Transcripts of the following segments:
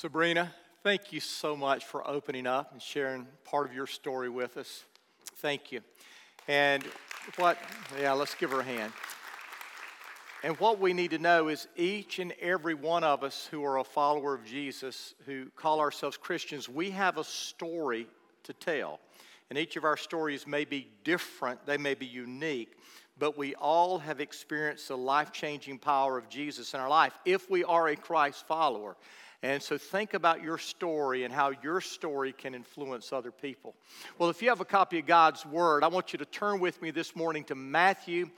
Sabrina, thank you so much for opening up and sharing part of your story with us. Thank you. And what, yeah, let's give her a hand. And what we need to know is each and every one of us who are a follower of Jesus, who call ourselves Christians, we have a story to tell. And each of our stories may be different, they may be unique, but we all have experienced the life changing power of Jesus in our life if we are a Christ follower. And so think about your story and how your story can influence other people. Well, if you have a copy of God's Word, I want you to turn with me this morning to Matthew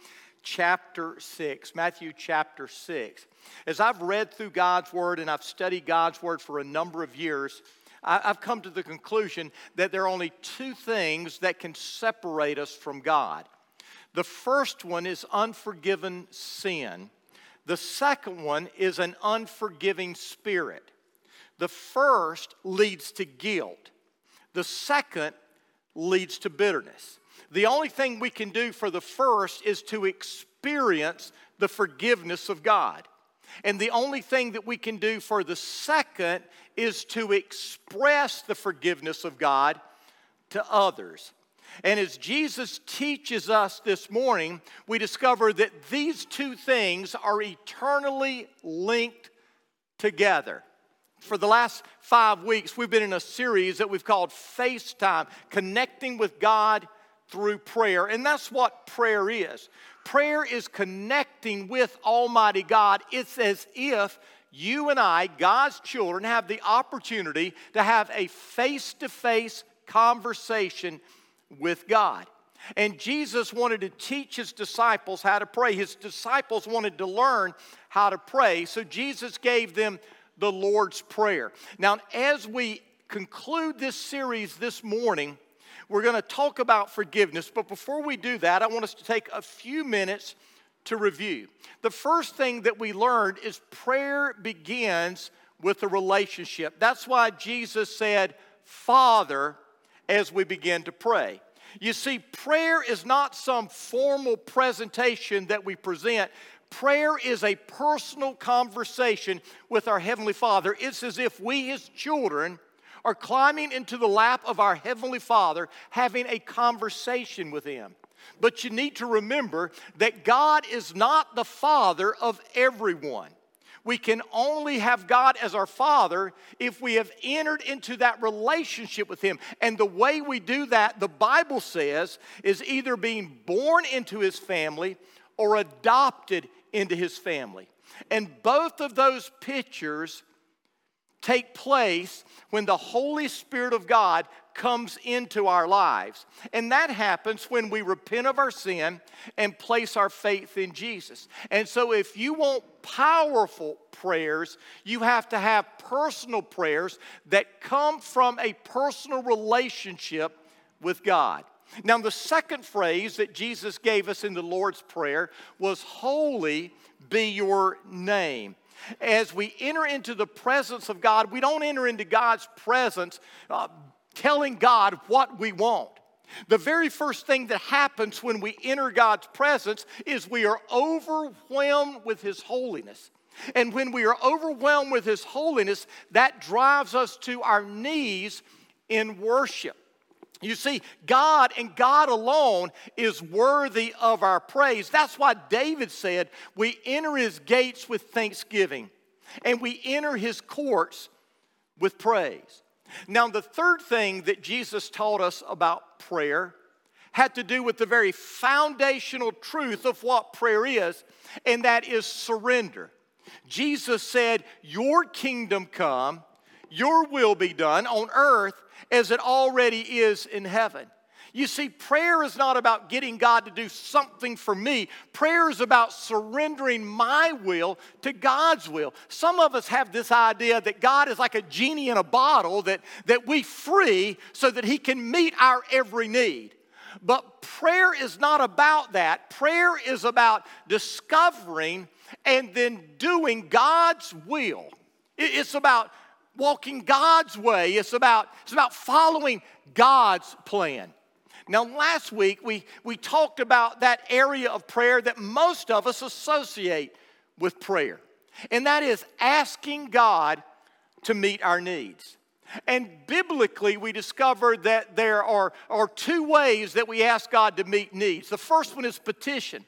chapter 6. Matthew chapter 6. As I've read through God's Word and I've studied God's Word for a number of years, I've come to the conclusion that there are only two things that can separate us from God. The first one is unforgiven sin. The second one is an unforgiving spirit. The first leads to guilt. The second leads to bitterness. The only thing we can do for the first is to experience the forgiveness of God. And the only thing that we can do for the second is to express the forgiveness of God to others. And as Jesus teaches us this morning, we discover that these two things are eternally linked together. For the last five weeks, we've been in a series that we've called FaceTime, connecting with God through prayer. And that's what prayer is. Prayer is connecting with Almighty God. It's as if you and I, God's children, have the opportunity to have a face to face conversation with God. And Jesus wanted to teach his disciples how to pray. His disciples wanted to learn how to pray. So Jesus gave them the Lord's Prayer. Now, as we conclude this series this morning, we're going to talk about forgiveness, but before we do that, I want us to take a few minutes to review. The first thing that we learned is prayer begins with a relationship. That's why Jesus said, Father, as we begin to pray. You see, prayer is not some formal presentation that we present. Prayer is a personal conversation with our Heavenly Father. It's as if we, His children, are climbing into the lap of our Heavenly Father, having a conversation with Him. But you need to remember that God is not the Father of everyone. We can only have God as our Father if we have entered into that relationship with Him. And the way we do that, the Bible says, is either being born into His family or adopted into His family. And both of those pictures take place when the Holy Spirit of God comes into our lives. And that happens when we repent of our sin and place our faith in Jesus. And so, if you want powerful prayers, you have to have personal prayers that come from a personal relationship with God. Now, the second phrase that Jesus gave us in the Lord's Prayer was, Holy be your name as we enter into the presence of God, we don't enter into God's presence uh, telling God what we want. The very first thing that happens when we enter God's presence is we are overwhelmed with His holiness. And when we are overwhelmed with His holiness, that drives us to our knees in worship. You see, God and God alone is worthy of our praise. That's why David said, We enter his gates with thanksgiving and we enter his courts with praise. Now, the third thing that Jesus taught us about prayer had to do with the very foundational truth of what prayer is, and that is surrender. Jesus said, Your kingdom come, your will be done on earth as it already is in heaven. You see, prayer is not about getting God to do something for me. Prayer is about surrendering my will to God's will. Some of us have this idea that God is like a genie in a bottle that, that we free so that He can meet our every need. But prayer is not about that. Prayer is about discovering and then doing God's will. It's about walking God's way. It's about, it's about following God's plan. Now, last week we, we talked about that area of prayer that most of us associate with prayer, and that is asking God to meet our needs. And biblically, we discover that there are, are two ways that we ask God to meet needs. The first one is petition.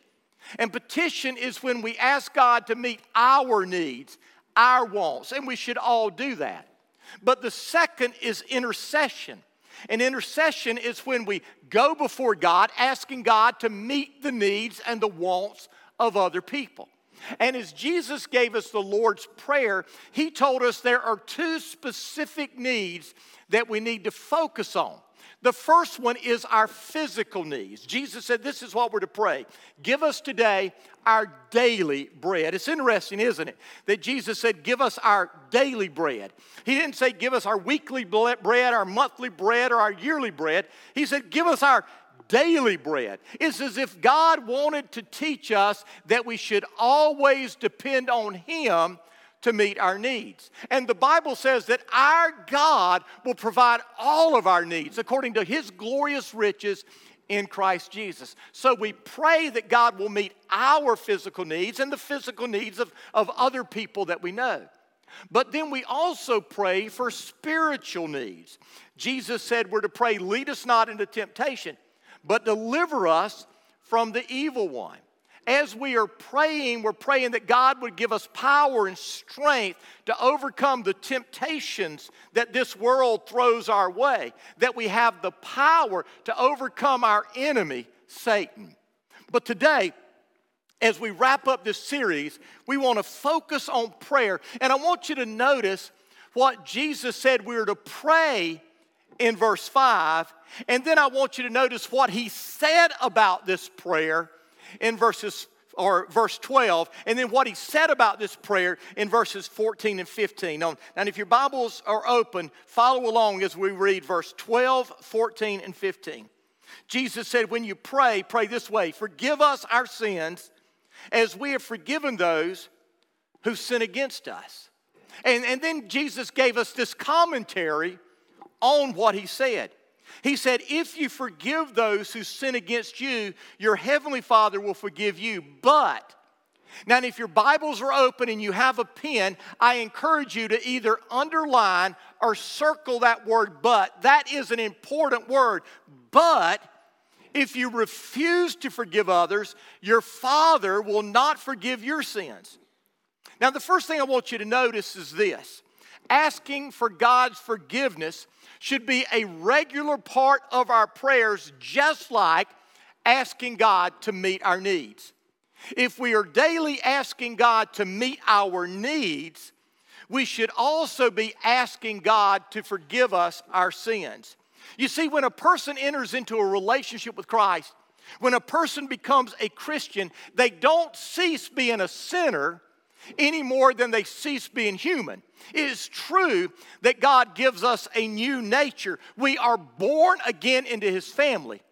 And petition is when we ask God to meet our needs, our wants, and we should all do that. But the second is intercession. And intercession is when we go before God asking God to meet the needs and the wants of other people. And as Jesus gave us the Lord's Prayer, He told us there are two specific needs that we need to focus on. The first one is our physical needs. Jesus said, This is what we're to pray. Give us today our daily bread. It's interesting, isn't it? That Jesus said, Give us our daily bread. He didn't say, Give us our weekly bread, our monthly bread, or our yearly bread. He said, Give us our daily bread. It's as if God wanted to teach us that we should always depend on Him to meet our needs. And the Bible says that our God will provide all of our needs according to his glorious riches in Christ Jesus. So we pray that God will meet our physical needs and the physical needs of, of other people that we know. But then we also pray for spiritual needs. Jesus said we're to pray, lead us not into temptation, but deliver us from the evil one as we are praying, we're praying that God would give us power and strength to overcome the temptations that this world throws our way, that we have the power to overcome our enemy, Satan. But today, as we wrap up this series, we want to focus on prayer. And I want you to notice what Jesus said we are to pray in verse 5. And then I want you to notice what he said about this prayer in verses or verse 12, and then what he said about this prayer in verses 14 and 15. Now, and if your Bibles are open, follow along as we read verse 12, 14, and 15. Jesus said, When you pray, pray this way Forgive us our sins as we have forgiven those who sin against us. And, and then Jesus gave us this commentary on what he said. He said, If you forgive those who sin against you, your heavenly Father will forgive you. But, now, if your Bibles are open and you have a pen, I encourage you to either underline or circle that word but. That is an important word. But, if you refuse to forgive others, your Father will not forgive your sins. Now, the first thing I want you to notice is this asking for God's forgiveness should be a regular part of our prayers, just like asking God to meet our needs. If we are daily asking God to meet our needs, we should also be asking God to forgive us our sins. You see, when a person enters into a relationship with Christ, when a person becomes a Christian, they don't cease being a sinner any more than they cease being human. It is true that God gives us a new nature. We are born again into His family.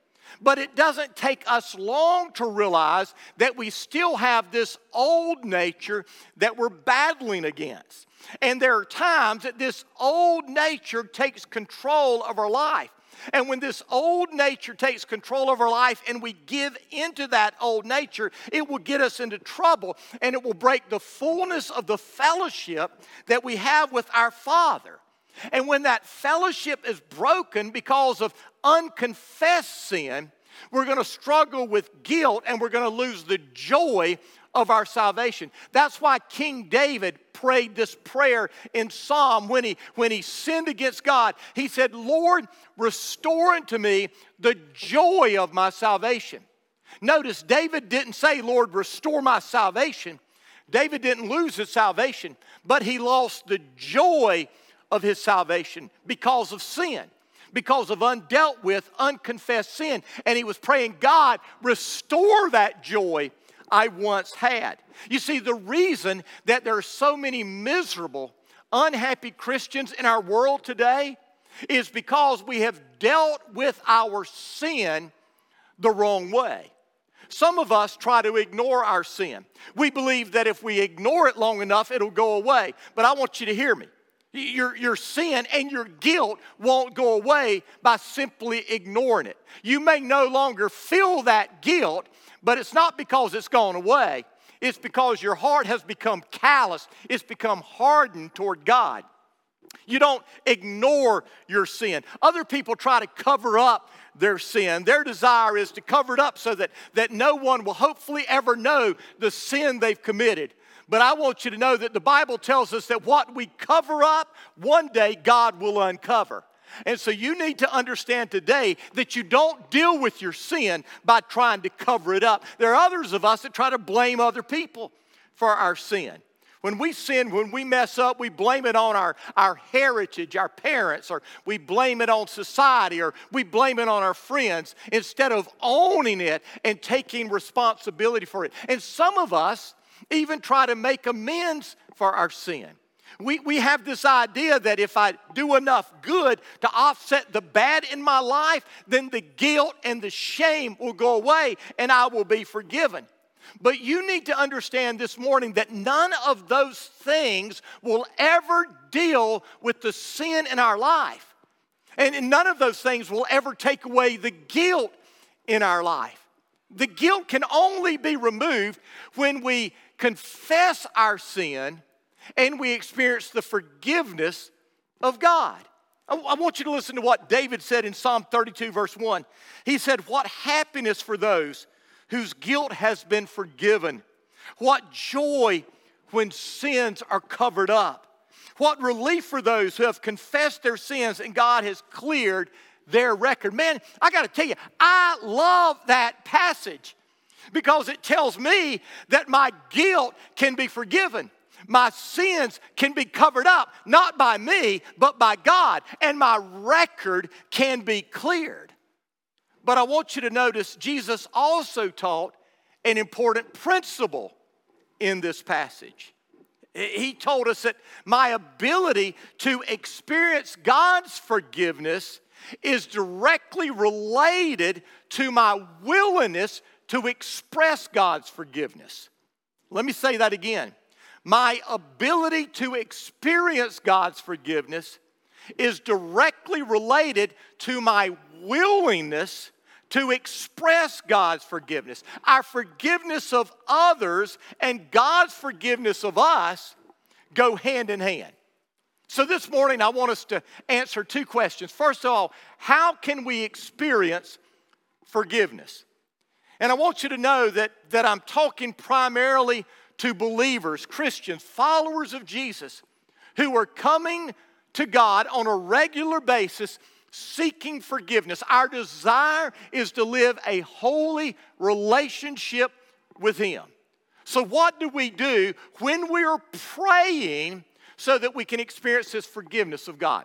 But it doesn't take us long to realize that we still have this old nature that we're battling against. And there are times that this old nature takes control of our life. And when this old nature takes control of our life and we give into that old nature, it will get us into trouble and it will break the fullness of the fellowship that we have with our Father. And when that fellowship is broken because of unconfessed sin, we're going to struggle with guilt and we're going to lose the joy of our salvation. That's why King David prayed this prayer in Psalm when he, when he sinned against God. He said, Lord, restore unto me the joy of my salvation. Notice, David didn't say, Lord, restore my salvation. David didn't lose his salvation, but he lost the joy of his salvation because of sin because of undealt with, unconfessed sin. And he was praying, God, restore that joy I once had. You see, the reason that there are so many miserable, unhappy Christians in our world today is because we have dealt with our sin the wrong way. Some of us try to ignore our sin. We believe that if we ignore it long enough, it'll go away. But I want you to hear me. Your, your sin and your guilt won't go away by simply ignoring it. You may no longer feel that guilt, but it's not because it's gone away. It's because your heart has become callous. It's become hardened toward God. You don't ignore your sin. Other people try to cover up their sin. Their desire is to cover it up so that, that no one will hopefully ever know the sin they've committed. But I want you to know that the Bible tells us that what we cover up, one day God will uncover. And so you need to understand today that you don't deal with your sin by trying to cover it up. There are others of us that try to blame other people for our sin. When we sin, when we mess up, we blame it on our, our heritage, our parents, or we blame it on society, or we blame it on our friends instead of owning it and taking responsibility for it. And some of us even try to make amends for our sin. We, we have this idea that if I do enough good to offset the bad in my life, then the guilt and the shame will go away and I will be forgiven. But you need to understand this morning that none of those things will ever deal with the sin in our life. And none of those things will ever take away the guilt in our life. The guilt can only be removed when we confess our sin and we experience the forgiveness of God. I want you to listen to what David said in Psalm 32, verse 1. He said, What happiness for those whose guilt has been forgiven. What joy when sins are covered up. What relief for those who have confessed their sins and God has cleared their record. Man, I got to tell you, I love that passage because it tells me that my guilt can be forgiven. My sins can be covered up, not by me, but by God, and my record can be cleared. But I want you to notice Jesus also taught an important principle in this passage. He told us that my ability to experience God's forgiveness is directly related to my willingness to express God's forgiveness. Let me say that again. My ability to experience God's forgiveness is directly related to my willingness to express God's forgiveness. Our forgiveness of others and God's forgiveness of us go hand in hand. So, this morning, I want us to answer two questions. First of all, how can we experience forgiveness? And I want you to know that, that I'm talking primarily to believers, Christians, followers of Jesus, who are coming to God on a regular basis seeking forgiveness. Our desire is to live a holy relationship with Him. So, what do we do when we're praying so that we can experience this forgiveness of God?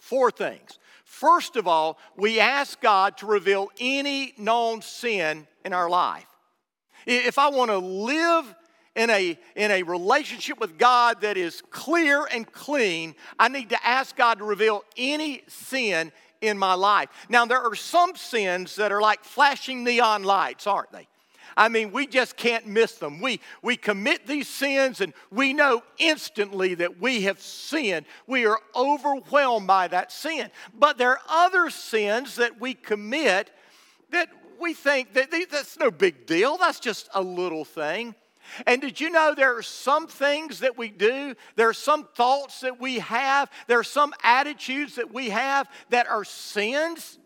Four things. First of all, we ask God to reveal any known sin in our life. If I want to live in a, in a relationship with God that is clear and clean, I need to ask God to reveal any sin in my life. Now, there are some sins that are like flashing neon lights, aren't they? I mean, we just can't miss them. We, we commit these sins and we know instantly that we have sinned. We are overwhelmed by that sin. But there are other sins that we commit that we think that that's no big deal. That's just a little thing. And did you know there are some things that we do, there are some thoughts that we have, there are some attitudes that we have that are sins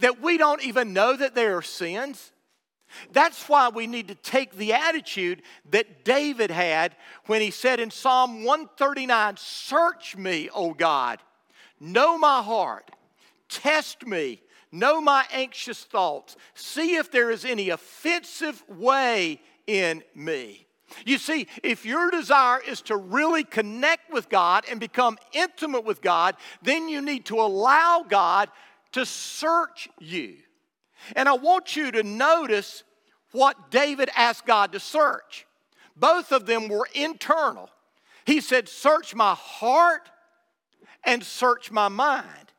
that we don't even know that they are sins? That's why we need to take the attitude that David had when he said in Psalm 139 Search me, O God, know my heart, test me, know my anxious thoughts, see if there is any offensive way in me. You see, if your desire is to really connect with God and become intimate with God, then you need to allow God to search you. And I want you to notice what David asked God to search. Both of them were internal. He said, Search my heart and search my mind.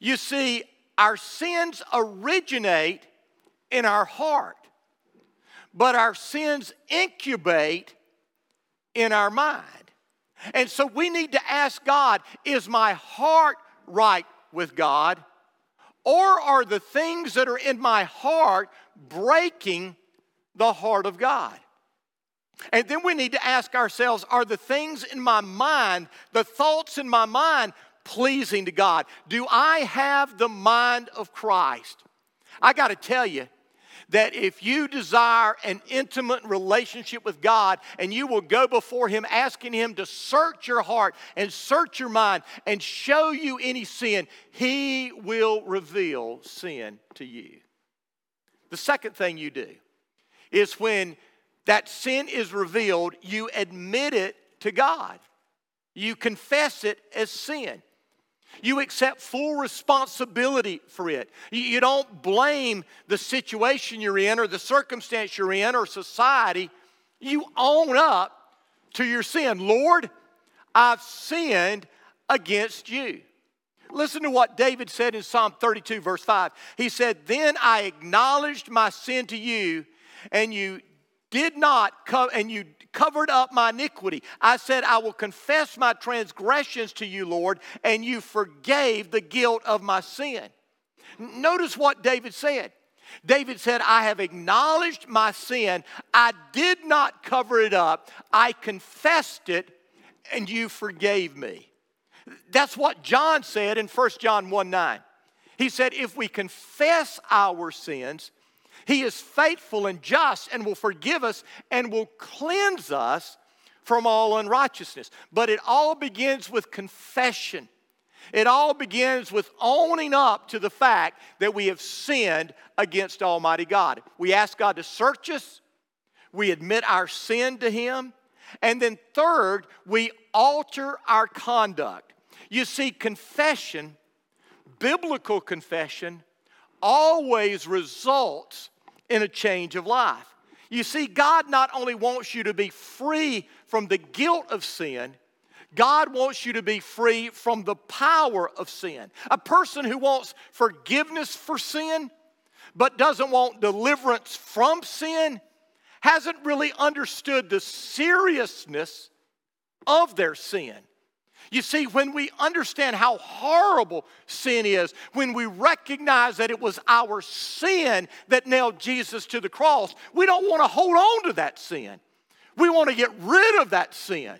You see, our sins originate in our heart but our sins incubate in our mind. And so we need to ask God is my heart right with God? Or are the things that are in my heart breaking the heart of God? And then we need to ask ourselves are the things in my mind, the thoughts in my mind, pleasing to God? Do I have the mind of Christ? I got to tell you, that if you desire an intimate relationship with God and you will go before Him asking Him to search your heart and search your mind and show you any sin, He will reveal sin to you. The second thing you do is when that sin is revealed, you admit it to God. You confess it as sin. You accept full responsibility for it. You don't blame the situation you're in or the circumstance you're in or society. You own up to your sin. Lord, I've sinned against you. Listen to what David said in Psalm 32, verse 5. He said, Then I acknowledged my sin to you, and you did not come, and you covered up my iniquity. I said, I will confess my transgressions to you, Lord, and you forgave the guilt of my sin. Notice what David said. David said, I have acknowledged my sin. I did not cover it up. I confessed it, and you forgave me. That's what John said in 1 John 1 9. He said, If we confess our sins, he is faithful and just and will forgive us and will cleanse us from all unrighteousness. But it all begins with confession. It all begins with owning up to the fact that we have sinned against Almighty God. We ask God to search us, we admit our sin to Him, and then third, we alter our conduct. You see, confession, biblical confession, always results in a change of life. You see, God not only wants you to be free from the guilt of sin, God wants you to be free from the power of sin. A person who wants forgiveness for sin but doesn't want deliverance from sin hasn't really understood the seriousness of their sin. You see, when we understand how horrible sin is, when we recognize that it was our sin that nailed Jesus to the cross, we don't want to hold on to that sin. We want to get rid of that sin.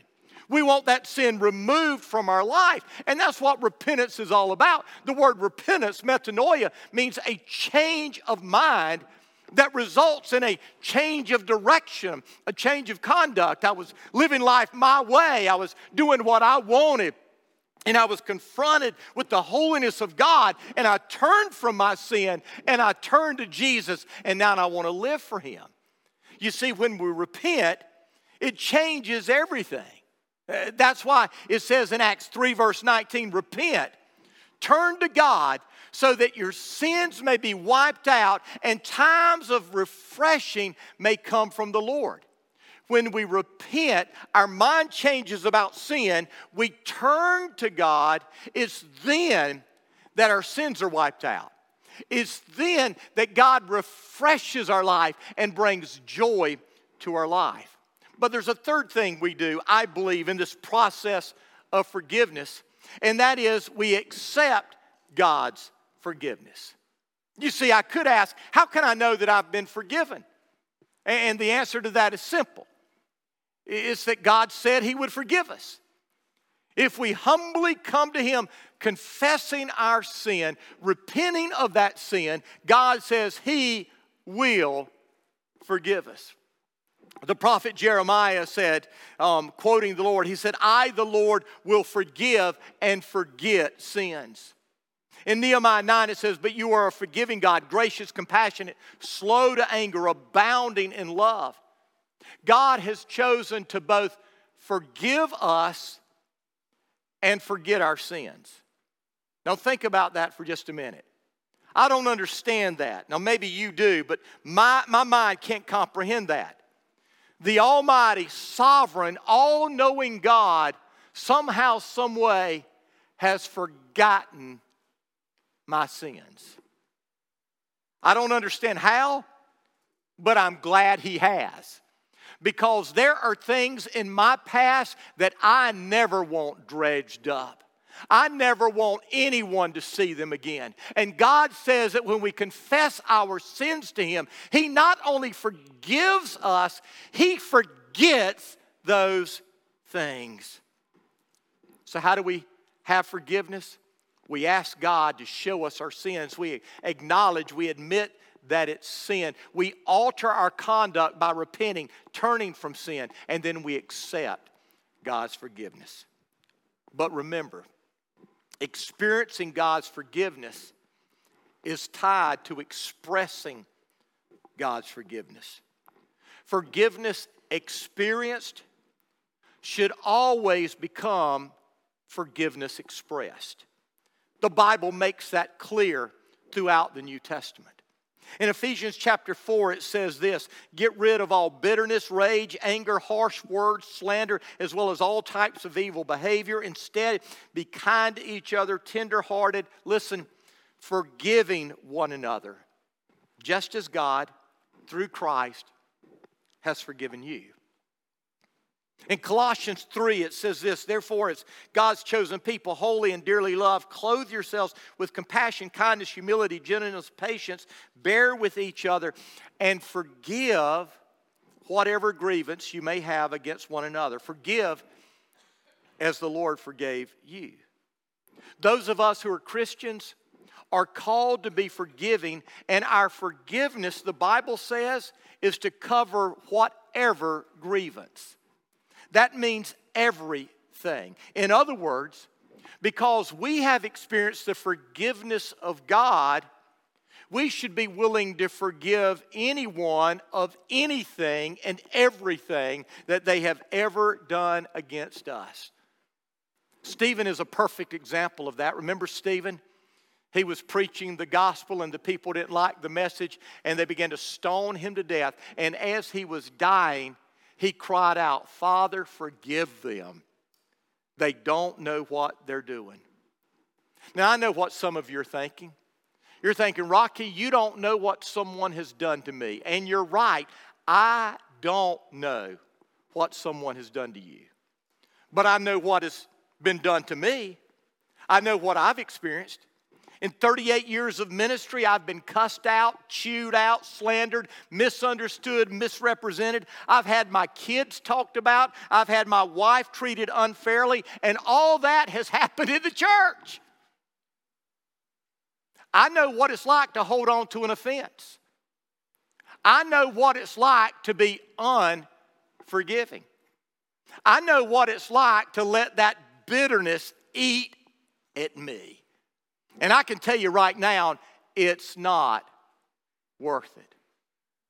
We want that sin removed from our life. And that's what repentance is all about. The word repentance, metanoia, means a change of mind that results in a change of direction, a change of conduct. I was living life my way, I was doing what I wanted. And I was confronted with the holiness of God, and I turned from my sin and I turned to Jesus, and now I want to live for Him. You see, when we repent, it changes everything. Uh, that's why it says in Acts 3, verse 19, repent, turn to God so that your sins may be wiped out and times of refreshing may come from the Lord. When we repent, our mind changes about sin, we turn to God, it's then that our sins are wiped out. It's then that God refreshes our life and brings joy to our life. But there's a third thing we do, I believe, in this process of forgiveness, and that is we accept God's forgiveness. You see, I could ask, how can I know that I've been forgiven? And the answer to that is simple it's that God said He would forgive us. If we humbly come to Him, confessing our sin, repenting of that sin, God says He will forgive us. The prophet Jeremiah said, um, quoting the Lord, he said, I, the Lord, will forgive and forget sins. In Nehemiah 9, it says, But you are a forgiving God, gracious, compassionate, slow to anger, abounding in love. God has chosen to both forgive us and forget our sins. Now, think about that for just a minute. I don't understand that. Now, maybe you do, but my, my mind can't comprehend that. The Almighty, sovereign, all knowing God somehow, some way has forgotten my sins. I don't understand how, but I'm glad He has. Because there are things in my past that I never want dredged up. I never want anyone to see them again. And God says that when we confess our sins to Him, He not only forgives us, He forgets those things. So, how do we have forgiveness? We ask God to show us our sins. We acknowledge, we admit that it's sin. We alter our conduct by repenting, turning from sin, and then we accept God's forgiveness. But remember, experiencing God's forgiveness is tied to expressing God's forgiveness. Forgiveness experienced should always become forgiveness expressed. The Bible makes that clear throughout the New Testament. In Ephesians chapter 4, it says this Get rid of all bitterness, rage, anger, harsh words, slander, as well as all types of evil behavior. Instead, be kind to each other, tenderhearted, listen, forgiving one another, just as God, through Christ, has forgiven you. In Colossians 3, it says this Therefore, as God's chosen people, holy and dearly loved, clothe yourselves with compassion, kindness, humility, gentleness, patience, bear with each other, and forgive whatever grievance you may have against one another. Forgive as the Lord forgave you. Those of us who are Christians are called to be forgiving, and our forgiveness, the Bible says, is to cover whatever grievance. That means everything. In other words, because we have experienced the forgiveness of God, we should be willing to forgive anyone of anything and everything that they have ever done against us. Stephen is a perfect example of that. Remember Stephen? He was preaching the gospel, and the people didn't like the message, and they began to stone him to death. And as he was dying, he cried out, Father, forgive them. They don't know what they're doing. Now, I know what some of you are thinking. You're thinking, Rocky, you don't know what someone has done to me. And you're right. I don't know what someone has done to you. But I know what has been done to me. I know what I've experienced. In 38 years of ministry, I've been cussed out, chewed out, slandered, misunderstood, misrepresented. I've had my kids talked about. I've had my wife treated unfairly, and all that has happened in the church. I know what it's like to hold on to an offense. I know what it's like to be unforgiving. I know what it's like to let that bitterness eat at me. And I can tell you right now, it's not worth it.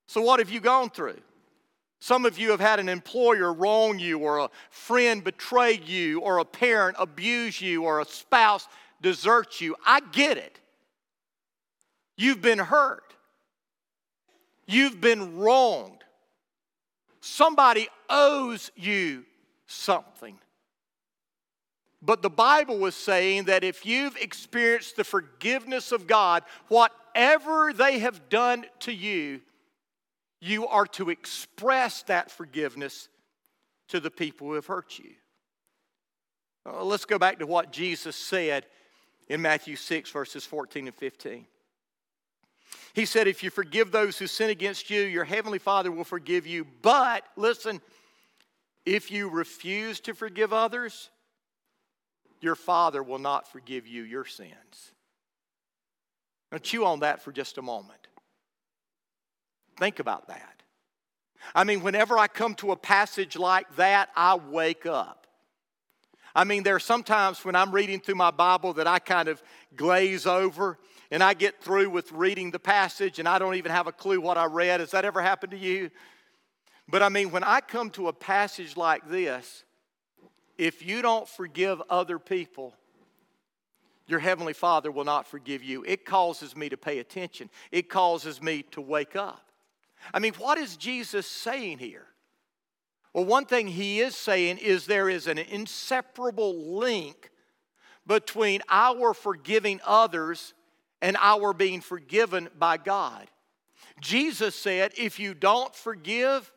So, what have you gone through? Some of you have had an employer wrong you, or a friend betray you, or a parent abuse you, or a spouse desert you. I get it. You've been hurt, you've been wronged. Somebody owes you something. But the Bible was saying that if you've experienced the forgiveness of God, whatever they have done to you, you are to express that forgiveness to the people who have hurt you. Uh, let's go back to what Jesus said in Matthew 6, verses 14 and 15. He said, If you forgive those who sin against you, your heavenly Father will forgive you. But, listen, if you refuse to forgive others, your Father will not forgive you your sins. Now, chew on that for just a moment. Think about that. I mean, whenever I come to a passage like that, I wake up. I mean, there are sometimes when I'm reading through my Bible that I kind of glaze over and I get through with reading the passage and I don't even have a clue what I read. Has that ever happened to you? But I mean, when I come to a passage like this, if you don't forgive other people, your Heavenly Father will not forgive you. It causes me to pay attention, it causes me to wake up. I mean, what is Jesus saying here? Well, one thing he is saying is there is an inseparable link between our forgiving others and our being forgiven by God. Jesus said, if you don't forgive,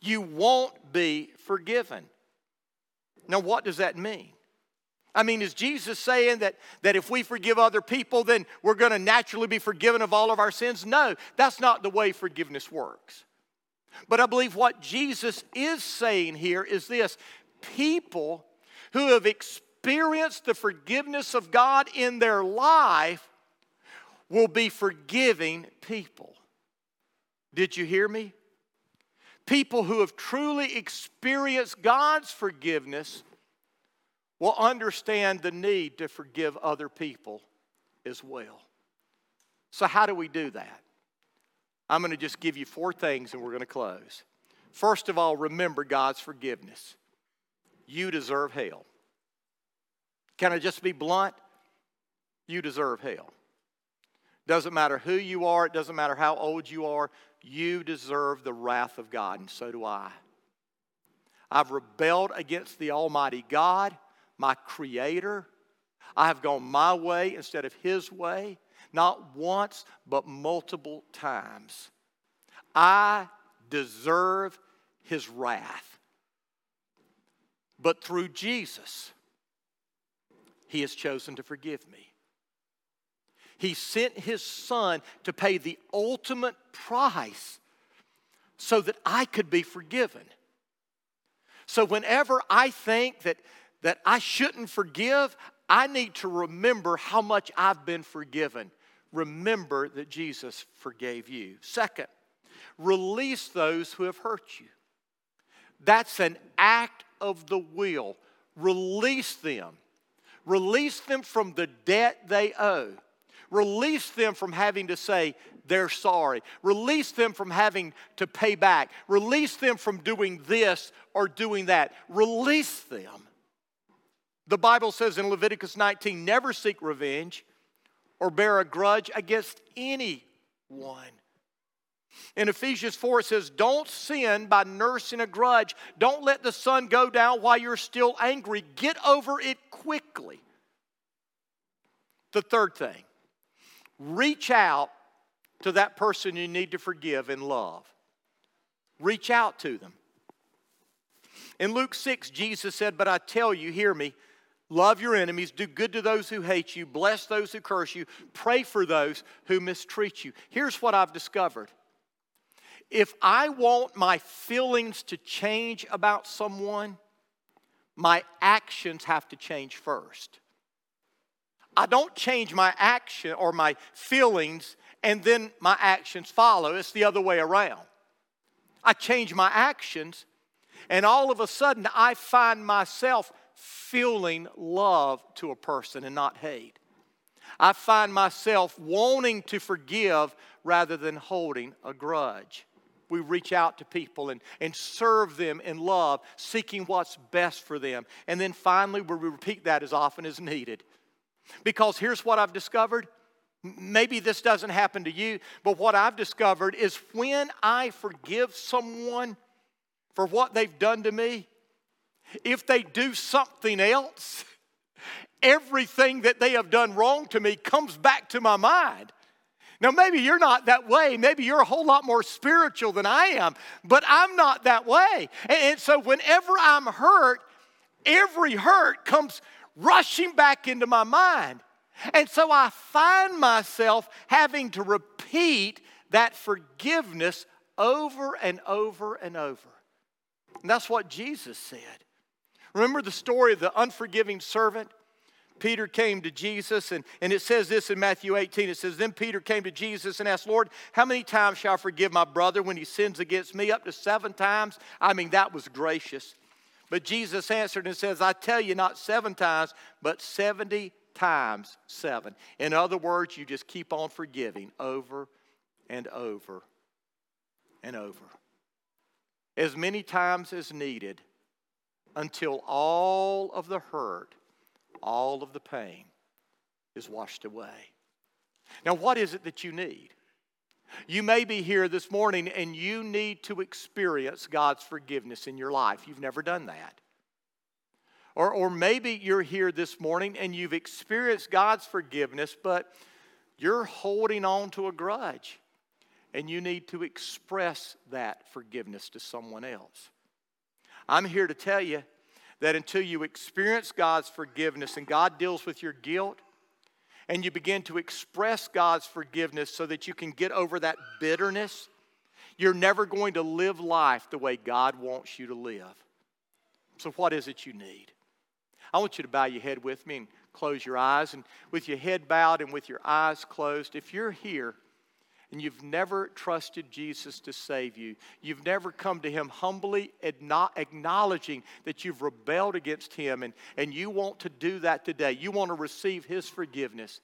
you won't be forgiven. Now, what does that mean? I mean, is Jesus saying that, that if we forgive other people, then we're going to naturally be forgiven of all of our sins? No, that's not the way forgiveness works. But I believe what Jesus is saying here is this people who have experienced the forgiveness of God in their life will be forgiving people. Did you hear me? People who have truly experienced God's forgiveness will understand the need to forgive other people as well. So, how do we do that? I'm going to just give you four things and we're going to close. First of all, remember God's forgiveness. You deserve hell. Can I just be blunt? You deserve hell. Doesn't matter who you are, it doesn't matter how old you are, you deserve the wrath of God, and so do I. I've rebelled against the Almighty God, my Creator. I have gone my way instead of His way not once, but multiple times. I deserve his wrath. But through Jesus, he has chosen to forgive me. He sent his son to pay the ultimate price so that I could be forgiven. So, whenever I think that, that I shouldn't forgive, I need to remember how much I've been forgiven remember that Jesus forgave you. Second, release those who have hurt you. That's an act of the will. Release them. Release them from the debt they owe. Release them from having to say they're sorry. Release them from having to pay back. Release them from doing this or doing that. Release them. The Bible says in Leviticus 19 never seek revenge or bear a grudge against anyone. In Ephesians 4, it says, Don't sin by nursing a grudge. Don't let the sun go down while you're still angry. Get over it quickly. The third thing, reach out to that person you need to forgive and love. Reach out to them. In Luke 6, Jesus said, But I tell you, hear me, Love your enemies, do good to those who hate you, bless those who curse you, pray for those who mistreat you. Here's what I've discovered if I want my feelings to change about someone, my actions have to change first. I don't change my action or my feelings and then my actions follow. It's the other way around. I change my actions, and all of a sudden I find myself feeling love to a person and not hate. I find myself wanting to forgive rather than holding a grudge. We reach out to people and, and serve them in love, seeking what's best for them. And then finally, we repeat that as often as needed. Because here's what I've discovered. Maybe this doesn't happen to you, but what I've discovered is when I forgive someone for what they've done to me, if they do something else, everything that they have done wrong to me comes back to my mind. Now, maybe you're not that way. Maybe you're a whole lot more spiritual than I am, but I'm not that way. And, so, whenever I'm hurt, every hurt comes rushing back into my mind. And so, I find myself having to repeat that forgiveness over and over and over. And that's what Jesus said. Remember the story of the unforgiving servant? Peter came to Jesus, and, and it says this in Matthew 18. It says, Then Peter came to Jesus and asked, Lord, how many times shall I forgive my brother when he sins against me? Up to seven times? I mean, that was gracious. But Jesus answered and says, I tell you, not seven times, but 70 times seven. In other words, you just keep on forgiving over and over and over. As many times as needed until all of the hurt, all of the pain is washed away. Now, what is it that you need? You may be here this morning and you need to experience God's forgiveness in your life. You've never done that. Or, or maybe you're here this morning and you've experienced God's forgiveness, but you're holding on to a grudge and you need to express that forgiveness to someone else. I'm here to tell you that until you experience God's forgiveness and God deals with your guilt, and you begin to express God's forgiveness so that you can get over that bitterness, You're never going to live life the way God wants you to live. So, what is it you need? I want you to bow your head with me and close your eyes. And with your head bowed and with your eyes closed, if you're here and you've never trusted Jesus to save you, you've never come to Him humbly acknowledging that you've rebelled against Him, and, and you want to do that today, you want to receive His forgiveness.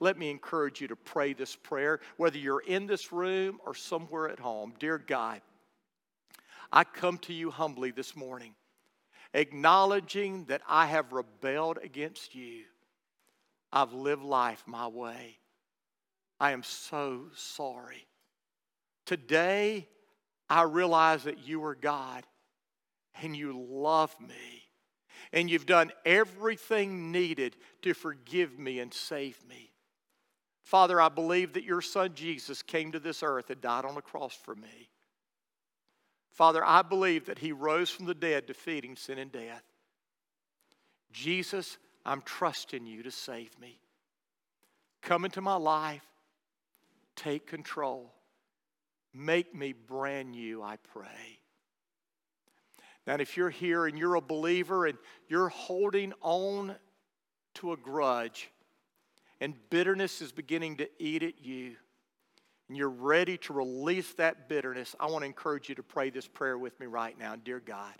Let me encourage you to pray this prayer, whether you're in this room or somewhere at home. Dear God, I come to you humbly this morning, acknowledging that I have rebelled against you. I've lived life my way. I am so sorry. Today, I realize that you are God and you love me. And you've done everything needed to forgive me and save me. Father, I believe that your son Jesus came to this earth and died on the cross for me. Father, I believe that he rose from the dead, defeating sin and death. Jesus, I'm trusting you to save me. Come into my life, take control. Make me brand new, I pray. Now, if you're here and you're a believer and you're holding on to a grudge, and bitterness is beginning to eat at you, and you're ready to release that bitterness, I want to encourage you to pray this prayer with me right now. Dear God,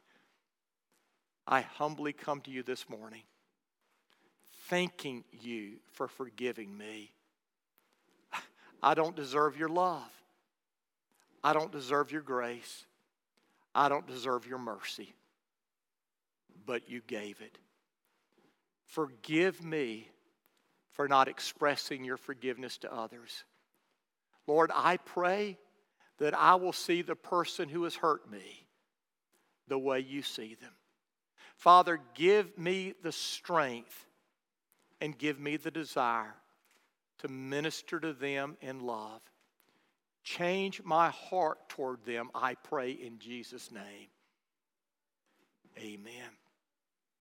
I humbly come to you this morning, thanking you for forgiving me. I don't deserve your love. I don't deserve your grace. I don't deserve your mercy. But you gave it. Forgive me for not expressing your forgiveness to others. Lord, I pray that I will see the person who has hurt me the way you see them. Father, give me the strength and give me the desire to minister to them in love. Change my heart toward them, I pray in Jesus' name. Amen.